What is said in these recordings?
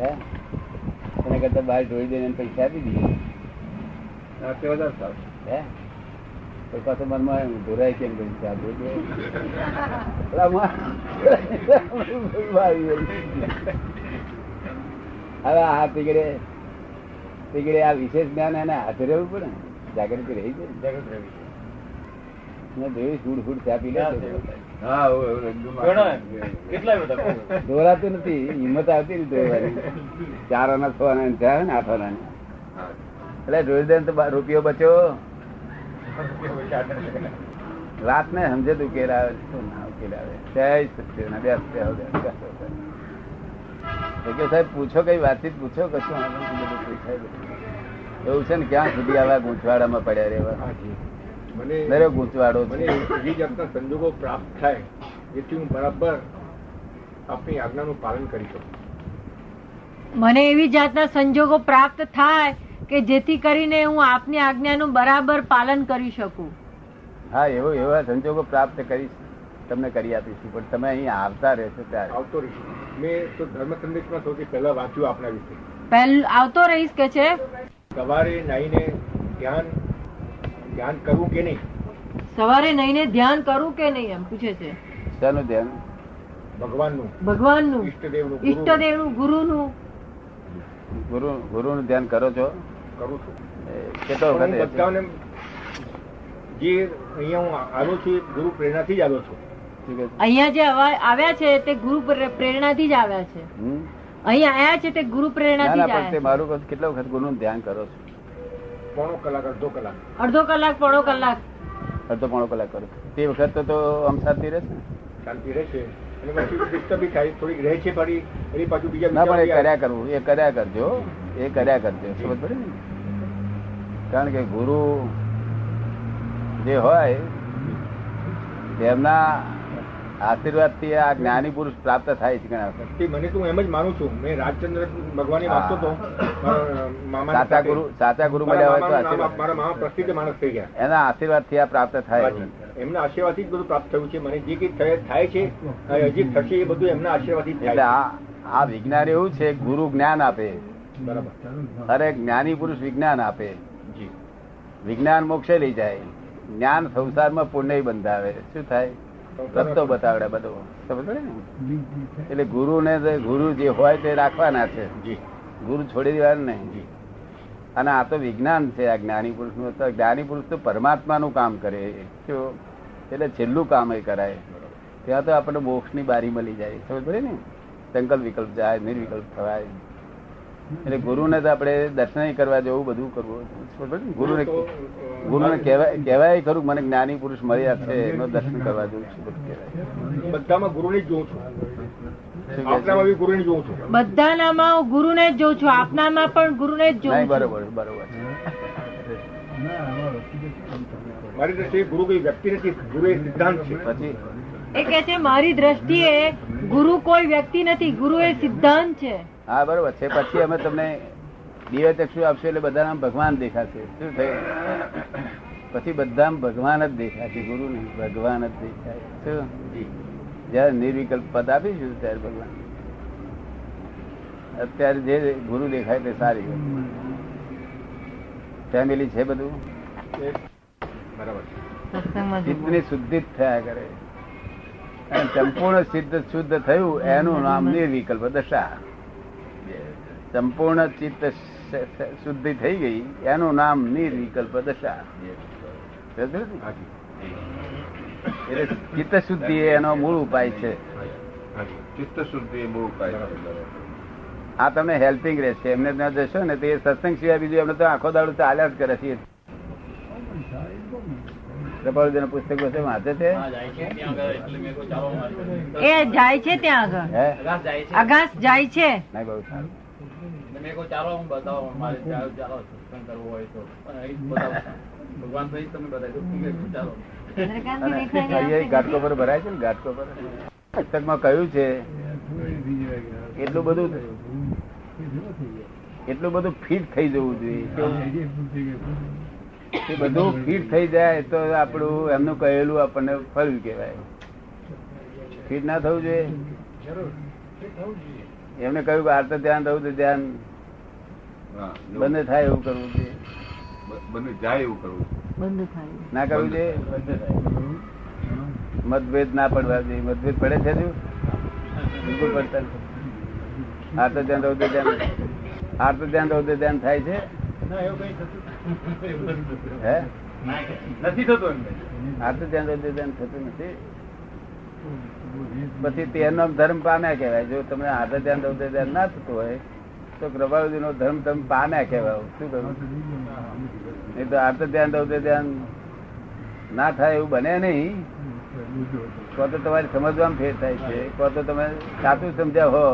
એના કરતા બહાર ઢોળી દઈને પૈસા આપી દઈએ વધારે સારું. હે? તો પાછું મનમાં ધોરાય કેમ કરી હવે આ પીગડે પીગડે આ વિશેષ જ્ઞાન એને હાથે રહેવું પડે જાગૃતિ રહી જાગૃત રહેવું છે. મેં જોયું ફૂડ ફૂડ ચા પી લે દોરાતું નથી હિંમત આવતી નથી ચાર આના છ આના ને ચાર ને આઠ આના ને. એટલે જોઈ દે તો રૂપિયો બચ્યો. રાત ને સમજે તું ઉકેલ આવે શું ના ઉકેલ આવે જય સત્યના બેસ કે સાહેબ પૂછો કઈ વાતચીત પૂછો કશું. એવું છે ને ક્યાં સુધી આવા ગૂંચવાડામાં પડ્યા રહેવા? દરેક ગૂંચવાડો સંજોગો પ્રાપ્ત થાય જેથી હું બરાબર આપની આજ્ઞાનું પાલન કરી શકું. મને એવી જાતના સંજોગો પ્રાપ્ત થાય કે જેથી કરીને હું આપની આજ્ઞાનું બરાબર પાલન કરી શકું. હા એવો એવા સંજોગો પ્રાપ્ત કરીશ તમને કરી આપીશું પણ તમે અહીં આવતા રહેશો ત્યારે. આવતો રહીશ. મેં તો ધર્મ સંદેશમાં સૌથી પહેલા વાંચ્યું આપણા વિશે. પહેલું આવતો રહીશ કે છે? સવારે નાઈને ધ્યાન ધ્યાન કરવું કે નહીં? સવારે નહીને ધ્યાન કરવું કે નહીં એમ પૂછે છે. શાનું ધ્યાન? ભગવાનનું. ભગવાનનું. ઈષ્ટદેવનું ઈષ્ટદેવનું ગુરુનું. ગુરુ ગુરુનું ધ્યાન કરો છો? કરું છું. કેટલો વખત બધાને જે અહીંયા હું આવ્યો છું ગુરુ પ્રેરણાથી જ આવ્યો છું? અહીંયા જે આવ્યા છે તે ગુરુ પ્રેરણાથી જ આવ્યા છે? અહીંયા આવ્યા છે તે ગુરુ પ્રેરણાથી ના જ આવ્યા છે. મારું કેટલા વખત ગુરુનું ધ્યાન કરો છો? પોણો કલાક અડધો કલાક. અડધો કલાક પોણો કલાક. અડધો પોણો કલાક કરો તે વખત તો તો આમ શાંતિ રહેશે શાંતિ રહેશે. અને પછી ડિસ્ટર્બ બી થાય થોડીક રહે છે ફરી એની પાછું બીજા ના પણ એ કર્યા કરવું એ કર્યા કરજો. એ કર્યા કરજો સમજ પડે ને? કારણ કે ગુરુ જે હોય તેમના આશીર્વાદથી આ જ્ઞાની પુરુષ પ્રાપ્ત થાય છે ઘણા વખત. મને તો એમ જ માનું છું. મેં રાજચંદ્ર ભગવાન વાંચતો હતો મારા સાચા ગુરુ સાચા ગુરુ મળ્યા હોય તો આશીર્વાદ. મારા મામા પ્રસિદ્ધ માણસ થઈ ગયા. એના આશીર્વાદથી આ પ્રાપ્ત થાય છે. એમના આશીર્વાદથી જ બધું પ્રાપ્ત થયું છે. મને જે કઈ થાય છે હજી થશે એ બધું એમના આશીર્વાદથી એટલે થાય આ વિજ્ઞાન એવું છે ગુરુ જ્ઞાન આપે. બરાબર. અરે જ્ઞાની પુરુષ વિજ્ઞાન આપે. જી. વિજ્ઞાન મોક્ષે લઈ જાય. જ્ઞાન સંસારમાં પુણ્ય બંધાવે. શું થાય? રસ્તો બતાવડે બધો. સમજ ને? એટલે ગુરુ ને ગુરુ જે હોય તે રાખવાના છે. ગુરુ છોડી દેવાનું નહીં. અને આ તો વિજ્ઞાન છે આ જ્ઞાની પુરુષનું તો જ્ઞાની પુરુષ તો પરમાત્માનું કામ કરે. એટલે છેલ્લું કામ એ કરાય. ત્યાં તો આપણને મોક્ષની બારી મળી જાય. સમજ પડે ને? સંકલ્પ વિકલ્પ જાય નિર્વિકલ્પ થવાય. એટલે ગુરુને તો આપણે દર્શન કરવા જવું બધું કરવું? ગુરુને ગુરુને કહેવાય કહેવાય ખરું મને જ્ઞાની પુરુષ મળ્યા છે એનો દર્શન કરવા જવું છું બધું કહેવાય. બધામાં ગુરુને જ જોઉં જોઉં છું. બધાનામાં હું ગુરુને જ જોઉં છું આપનામાં પણ ગુરુને જ જોઉં બરોબર બરોબર. મારી દ્રષ્ટિએ ગુરુ કોઈ વ્યક્તિ નથી ગુરુ એ સિદ્ધાંત છે. પછી? એ કે છે મારી દ્રષ્ટિએ ગુરુ કોઈ વ્યક્તિ નથી ગુરુ એ સિદ્ધાંત છે. હા, બરોબર છે. પછી અમે તમને દિવ્ય ચક્ષુ આપશું એટલે બધાના ભગવાન દેખાશે. શું થયું? પછી બધા ભગવાન જ દેખાશે ગુરુ નહીં ભગવાન જ દેખાય. જયારે નિર્વિકલ્પ પદ આપીશું ત્યારે ભગવાન. અત્યારે જે ગુરુ દેખાય તે સારી ફેમિલી છે બધું? બરાબર. ચિત્તની શુદ્ધિ જ થયા કરે. સંપૂર્ણ સિદ્ધ શુદ્ધ થયું, એનું નામ નિર્વિકલ્પ દશા. સંપૂર્ણ ચિત્ત શુદ્ધિ થઈ ગઈ. એનું નામ નિર્વિકલ્પ દશા. એટલે ચિત્ત શુદ્ધિ એનો મૂળ ઉપાય છે. ચિત્ત શુદ્ધિ મૂળ ઉપાય આ તમને હેલ્પિંગ રહેશે. એમને ત્યાં જશો ને તે સત્સંગ સિવાય બીજું એમને તો આખો દાડો ચાલ્યા જ કરે છે. પ્રભાવજીના પુસ્તક પાસે વાંચે છે? હા, જાય છે. ત્યાં આગળ એટલે મેં કહ્યું ચાલો અમારે. એ જાય છે ત્યાં આગળ. અગાસ જાય છે આકાશ જાય છે. નહીં બહુ સારું. મેં કહ્યું ચાલો હું બતાવો મારે ચાલો ચાલો સત્સંગ કરવો હોય તો. અને અહીં બતાવો. ભગવાન તો તમે બતાવી દો ઠીક છે, ચાલો. ઘાટકો પર ભરાય છે ને ઘાટકો પર પુસ્તકમાં કહ્યું છે? એટલું બધું એટલું બધું ફિટ થઈ જવું જોઈએ. એ બધું ફિટ થઈ જાય તો આપણું એમનું કહેલું આપણને ફળ્યું કહેવાય ફિટ ના થવું જોઈએ. એ થવું જોઈએ. એમને કહ્યું કે આર્ત ધ્યાન રહું તો ધ્યાન. બંધ થાય એવું કરવું છે. બ- બંને જાય એવું કરવું બંધ થાય ના કરવું છે? મતભેદ ના પડવા જોઈએ. મતભેદ પડે છે બિલકુલ પડતા નથી. આર્ત ધ્યાન રહું તો ધ્યાન. આર્ત ધ્યાન રહું તો ધ્યાન થાય છે? ના એવું હે? નથી થતું આર્ત ધ્યાન રહું તો ધ્યાન થતું નથી? પછી તેનો ધર્મ પામ્યા કહેવાય. જો તમે આર્ત ધ્યાન રહું ધ્યાન ના થતું હોય, તો પ્રભાવજી નો ધર્મ તમે પામ્યા કહેવાય. શું કરું એ તો આર્ત ધ્યાન રહું ધ્યાન ના થાય એવું બને નહીં. કો તો તમારી સમજવામાં ફેર થાય છે. કો તો તમે સાચું સમજ્યા હો,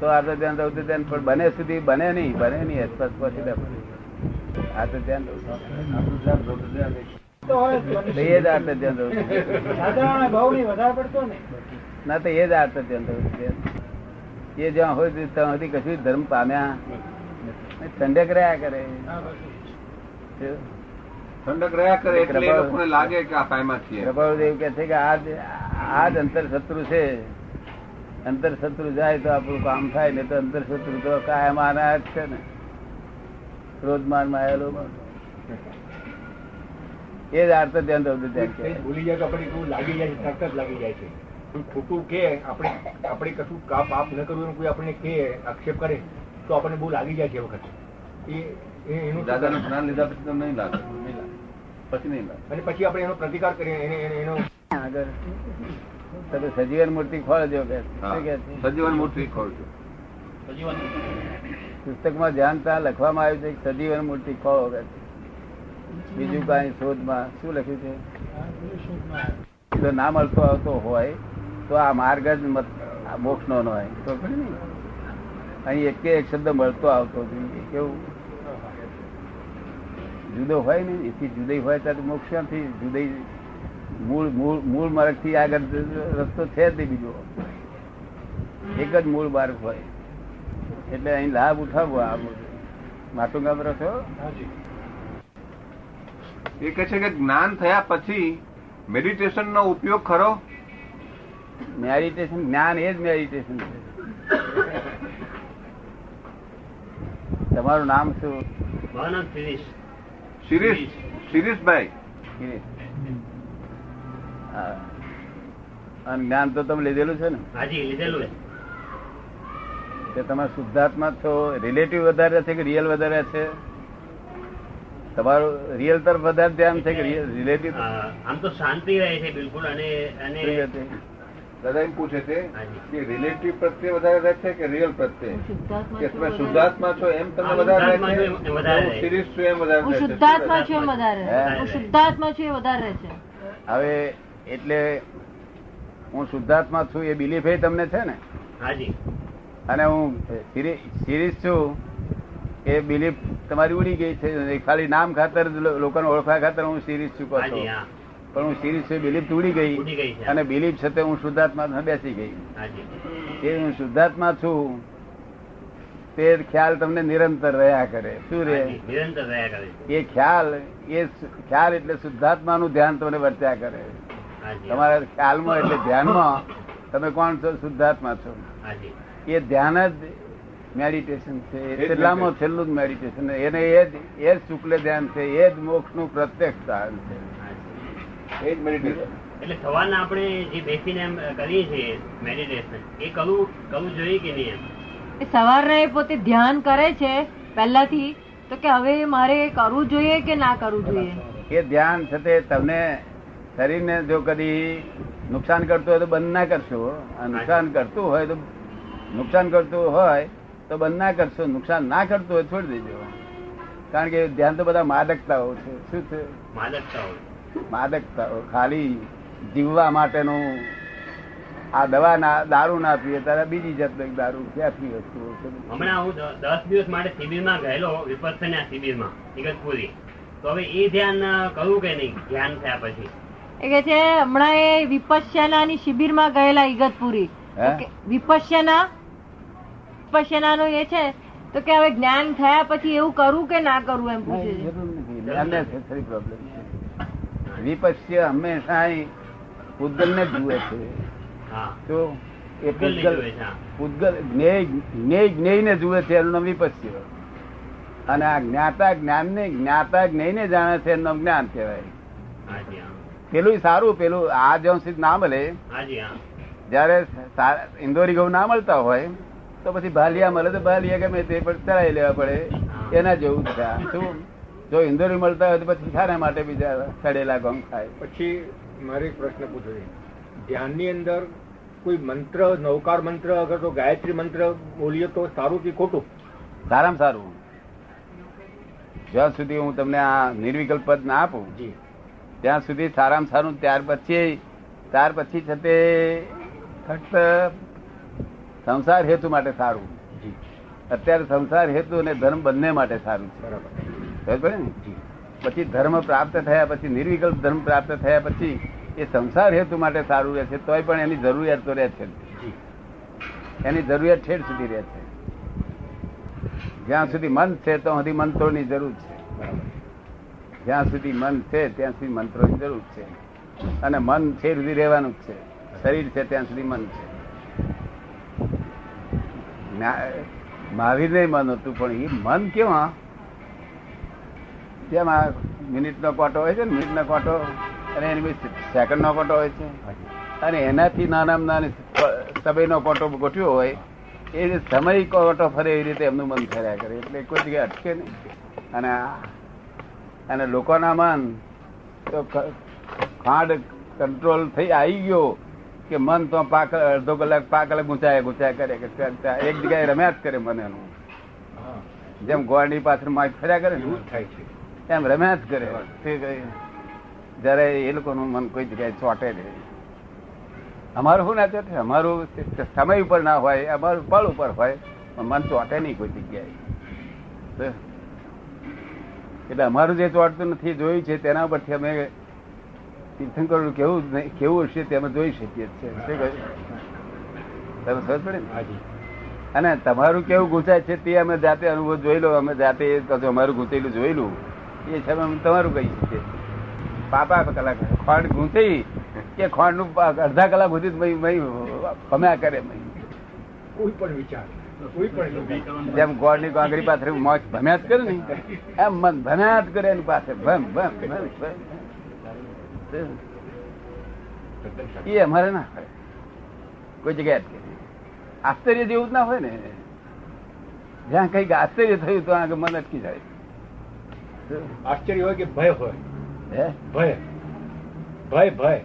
તો આર્ત ધ્યાન રહું ધ્યાન પણ બને સુધી બને નહીં. બને નહીં. આસપાસ પછી આ તો ધ્યાન. દઉં એ જ આર્ત ધ્યાન રહું સાધારણ ભાવ નહીં વધારે પડતો ને. ના તો એ જ આર્ત ધ્યાન રહું એ જ્યાં હોય ત્યાં સુધી કશું ધર્મ પામ્યા ઠંડક રહ્યા કરે. ઠંડક રહ્યા કરે એટલે લોકોને લાગે કે આ પાયમાં છીએ. પ્રભાવદેવ કે છે કે આજ આજ આ અંતર શત્રુ છે. અંતર શત્રુ જાય તો આપણું કામ થાય ને તો અંતર શત્રુ તો કાયમ આના જ છે ને. ક્રોધમાનમાં આવેલો એ જ આર્થ ધ્યાન ધ્યાન ભૂલી જાય તો આપણે કેવું લાગી જાય છે તરત જ લાગી જાય છે. ખોટું કે આપણે આપણે કશું કા પાપ ન કરવું કોઈ આપણને કે આક્ષેપ કરે તો આપણને બહુ લાગી જાય છે વખત. એ એ એનું દાદાનું જ્ઞાન લીધા પછી તમને નહીં લાગે પછી નહીં લાગે. અને પછી આપણે એનો પ્રતિકાર કરીએ એને એને- એનો આગળ. તમે સજીવન મૂર્તિ ખોળજો કે સજીવન મૂર્તિ ખોલ છો સજીવન પુસ્તકમાં ધ્યાન ત્યાં લખવામાં આવ્યું છે સજીવન મૂર્તિ ખોળો કે છે. બીજું કઈ શોધમાં શું લખ્યું છે? જો ના મળતો આવતો હોય તો આ માર્ગ જ મોક્ષ નો હોય. તો અહીં એક એક શબ્દ મળતો આવતો જોઈએ કેવું? જુદો હોય ને? એથી જુદી હોય ત્યારે મોક્ષ ક્યાંથી? જુદી મૂળ મૂળ મૂળ માર્ગથી આગળ રસ્તો છે જ બીજો. એક જ મૂળ માર્ગ હોય. એટલે અહીં લાભ ઉઠાવવો આ માટું. ગામ રહો છો? એ કહે છે કે જ્ઞાન થયા પછી મેડિટેશન નો ઉપયોગ ખરો? મેડિટેશન જ્ઞાન એ જ મેડિટેશન છે. તમારું નામ શું? શિરીષ. શિરીષભાઈ. હા. અને જ્ઞાન તો તમે લીધેલું છે ને? હાજી લીધેલું કે તમે શુદ્ધાત્મા છો રિલેટિવ વધારે છે કે રિયલ વધારે છે? તમારું રિયલ તરફ વધારે ધ્યાન છે કે રિલેટિવ આમ તો શાંતિ રહે છે બિલકુલ અને અને દાદા એમ પૂછે છે કે રિલેટિવ પ્રત્યે વધારે રહે છે કે રિયલ પ્રત્યે? કે તમે શુદ્ધાત્મા છો એમ તમને વધારે રહે છે? સિરીઝ. છું એમ વધારે રહે છે. શુદ્ધાત્મા છું એમ વધારે હું. શુદ્ધાત્મા છું એ વધારે રહે છે. હવે એટલે હું શુદ્ધાત્મા છું એ બિલીફ એ તમને છે ને? હાજી. અને હું સિરીઝ છું એ બિલીફ તમારી ઉડી ગઈ છે. ખાલી નામ ખાતર લોકોને ઓળખવા ખાતર હું સિરીઝ છું. કહો પણ હું સિરીઝ છું બિલીફ ઉડી ગઈ. અને બિલીફ છે તે હું શુદ્ધાત્મા બેસી ગઈ. એ હું શુદ્ધાત્મા છું તે ખ્યાલ તમને નિરંતર રહ્યા કરે. શું રે? નિરંતર રહ્યા કરે એ ખ્યાલ એ ખ્યાલ એટલે શુદ્ધાત્મા નું ધ્યાન તમને વર્ત્યા કરે. તમારા ખ્યાલમાં એટલે ધ્યાનમાં તમે કોણ છો? શુદ્ધાત્મા છો. એ ધ્યાન જ મેડિટેશન છે છેલ્લામાં છેલ્લું જ મેડિટેશન એને એ જ એ જ શુક્લ ધ્યાન છે એ જ મોક્ષનું પ્રત્યક્ષ ધ્યાન છે. એ જ meditation. એટલે સવારના આપણે જે બેસીને એમ કરીએ છીએ મેડિટેશન એ કરવું કરવું જોઈએ કે નહીં એમ? એ સવારના એ પોતે ધ્યાન કરે છે પહેલાથી તો કે હવે મારે કરવું જોઈએ કે ના કરવું જોઈએ? એ ધ્યાન છે તે તમને શરીરને જો કદી નુકસાન કરતું હોય તો બંધ ના કરશો. નુકસાન કરતું હોય તો નુકસાન કરતું હોય તો બંધ ના કરશો નુકસાન ના કરતો હોય છોડી દેજો. કારણ કે ધ્યાન તો બધા માદકતાઓ છે. શું છે? માદકતાઓ. માદકતાઓ. ખાલી જીવવા માટેનું આ દવા ના દારૂ ના પીએ ત્યારે બીજી જાતની દારૂ ક્યાંથી વસ્તુઓ હમણાં હું દસ દિવસ માટે શિબિરમાં ગયેલો વિપස්සના શિબિરમાં ઇગતપુરી. તો હવે એ ધ્યાન કરવું કે નહીં? ધ્યાન થયા પછી. એ કે છે હમણાં એ વિપશ્યનાની શિબિરમાં ગયેલા ઇગતપુરી. હે? વિપશ્યના એ છે તો કે હવે જ્ઞાન થયા પછી એવું કરવું કે ના કરવું એમ પૂછે છે? પ્રોબ્લેમ હંમેશા પૂતગલ ને જુએ છે. તો એ હા. પૂતગલ જ્ઞેય જ્ઞેય ને જુએ છે એનું નામ વિપસ્ય અને આ જ્ઞાતા જ્ઞાનને જ્ઞાતા જ્ઞેયને જાણે છે એનું નામ જ્ઞાન કહેવાય. પેલું સારું પેલું આ જ્યાં સુધી ના મળે. જયારે ઇન્દોરી ઘઉં ના મળતા હોય તો પછી ભાલિયા મળે તો ભાલિયા ગમે તે પણ ચડાવી લેવા પડે. એના જેવું છે શું? જો ઇન્દોરી મળતા હોય તો પછી સારા માટે બીજા સડેલા ગમ ખાય. પછી મારે એક પ્રશ્ન પૂછવો છે. ધ્યાનની અંદર કોઈ મંત્ર નૌકાર મંત્ર અગર તો ગાયત્રી મંત્ર બોલીએ તો સારું કે ખોટું? સારામાં સારું. જ્યાં સુધી હું તમને આ નિર્વિકલ્પ પદ ના આપું જી. ત્યાં સુધી સારામાં સારું ત્યાર પછી ત્યાર પછી છે તે ફક્ત સંસાર હેતુ માટે સારું. અત્યારે સંસાર હેતુ અને ધર્મ બંને માટે સારું છે. બરાબર. ને? પછી ધર્મ પ્રાપ્ત થયા પછી નિર્વિકલ્પ ધર્મ પ્રાપ્ત થયા પછી એ સંસાર હેતુ માટે સારું રહે છે તોય પણ એની જરૂરિયાત તો રહે છે. એની જરૂરિયાત ઠેઠ સુધી રહે છે. જ્યાં સુધી મન છે તો સુધી મંત્રોની જરૂર છે. જ્યાં સુધી મન છે ત્યાં સુધી મંત્રોની જરૂર છે. અને મન છે સુધી રહેવાનું જ છે. શરીર છે ત્યાં સુધી મન છે. મહાવીર નહીં મન હતું, પણ એ મન કેવા જેમ આ મિનિટ નો કોટો હોય છે ને મિનિટ નો કોટો અને એની સેકન્ડ નો કોટો હોય છે. અને એનાથી નાનામાં નાની સમય નો કોટો ગોઠવ્યો હોય, એ સમય કોટો ફરે એવી રીતે એમનું મન ફર્યા કરે. એટલે કોઈ જગ્યાએ અટકે નહીં. અને અને લોકોના મન તો ખાંડ કંટ્રોલ થઈ, આવી ગયો. કે મન તો પાક અડધો કલાક પાક કલાક ગુંચાય ગુંચાય કરે કે એક જગ્યાએ રમ્યા જ કરે મને એનું. જેમ ગોળની પાછળ માચ ફર્યા કરે ને થાય છે. એમ રમ્યા જ કરે. જયારે એ લોકોનું મન કોઈ જગ્યાએ ચોટે નહીં. અમારું શું ના ચોટે અમારું સમય ઉપર ના હોય અમારું પળ ઉપર હોય પણ મન ચોટે નહીં કોઈ જગ્યાએ. એટલે અમારું જે ચોટતું નથી જોયું છે તેના પરથી અમે તીર્થંકર કેવું કેવું હશે તે અમે જોઈ શકીએ છીએ. તમે પડે ને? અને તમારું કેવું ગુસાય છે તે અમે જાતે અનુભવ જોઈ લો અમે જાતે અમારું ગૂંચેલું જોયેલું એ છે અમે તમારું કહી શકીએ. પાપા કલાક ખોંડ ગૂંચી કે ખોંડનું અડધા કલાક સુધી ભમ્યા કરે કોઈ પણ વિચાર કોઈ પણ વિચાર. જેમ ગોળની કાંકરી પાસે મોજ ભમ્યા જ કરે ને એમ મન ભમ્યા જ કરે એની પાસે ભમ ભમ ભમ. એ અમારે ના હોય કોઈ જગ્યાએ આશ્ચર્ય જેવું જ ના હોય ને. જ્યાં કંઈક આશ્ચર્ય થયું તો આગળ મન અટકી જાય. આશ્ચર્ય હોય કે ભય હોય? હે? ભય. ભય ભય.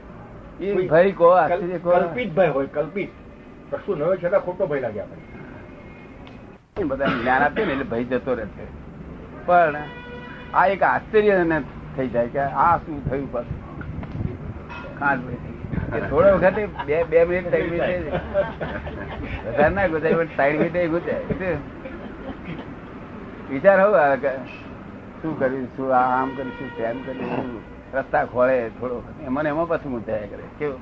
એ ભય કો આશ્ચર્ય કો. કલ્પિત ભય હોય કલ્પિત. કશું ન હોય છતાં ખોટો ભય લાગે આપણે બધા જ્ઞાન આપે ને એટલે ભય જતો રહે છે. પણ આ એક આશ્ચર્ય થઈ જાય કે આ શું થયું પાછું? થોડો વખત બે બે મિનિટ ત્રણ વધારે ના ગુજાય પણ ત્રણ મિનિટ ગુજાય વિચાર હોવ શું કર્યું, શું આ આમ કર્યું, શું તેમ કર્યું રસ્તા ખોળે થોડો. મને એમાં પાછું મૂંઝાયા કરે. કેવું?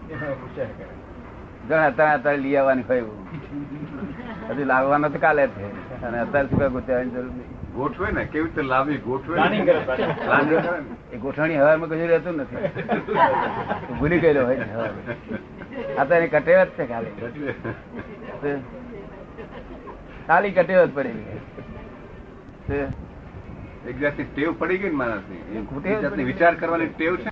જણ અત્યારે અત્યારે લઈ આવવાની હોય એવું હજુ લાવવાનો તો કાલે છે અને અત્યારે શું કઈ જરૂર નહીં. ગોઠવે ને કેવી રીતે લાવી ગોઠવે. એ ગોઠવણી હવામાં કશું રહેતું નથી. ભૂલી ગયેલો હોય આ તો એની કટેવ જ છે ખાલી ખાલી કટેવ જ પડી છે. એક જાતની ટેવ પડી ગઈ ને માણસની. એ ખોટી વિચાર કરવાની ટેવ છે?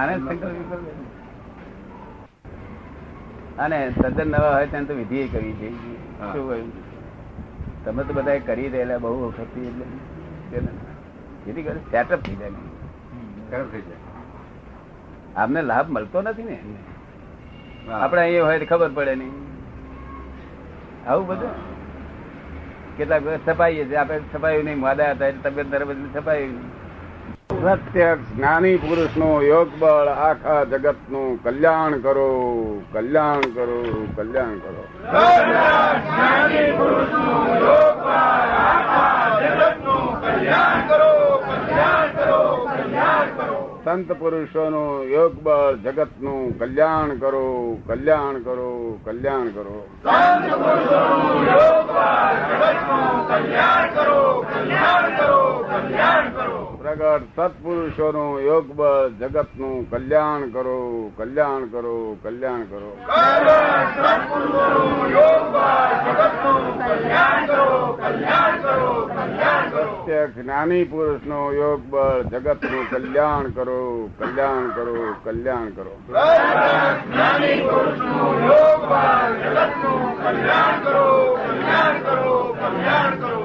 આને સંકલ્પ વિકલ્પ. અને તદ્દન નવા હોય તેને તો વિધિ કરવી જોઈએ શું કહ્યું? તમે તો બધા કરી રહેલા બહુ વખત એટલે છે. વિધિ કરે સેટઅપ થઈ જાય. ખરાબ થઈ જાય. આપને લાભ મળતો નથી ને. આપણે અહીંયા હોય તો ખબર પડે નહીં. આવું બધું? કેટલાક છપાઈએ આપણે છપાયું નહીં માદા હતા એટલે તબિયત નરમ સફાઈ છપાયું પ્રત્યક્ષ જ્ઞાની પુરુષનું યોગ બળ આખા જગતનું કલ્યાણ કરો કલ્યાણ કરો. કલ્યાણ કરો. સંત પુરુષો નું યોગ બળ જગતનું કલ્યાણ કરો. કલ્યાણ કરો કલ્યાણ કરો પ્રગટ સત્પુરુષોનું યોગ બળ જગતનું કલ્યાણ કરો કલ્યાણ કરો કલ્યાણ કરો. જ્ઞાની પુરુષનો યોગ બળ જગતનું કલ્યાણ કરો. કરો કલ્યાણ કરો કલ્યાણ કરો. કલ્યાણ કરો કલ્યાણ કરો કલ્યાણ કરો.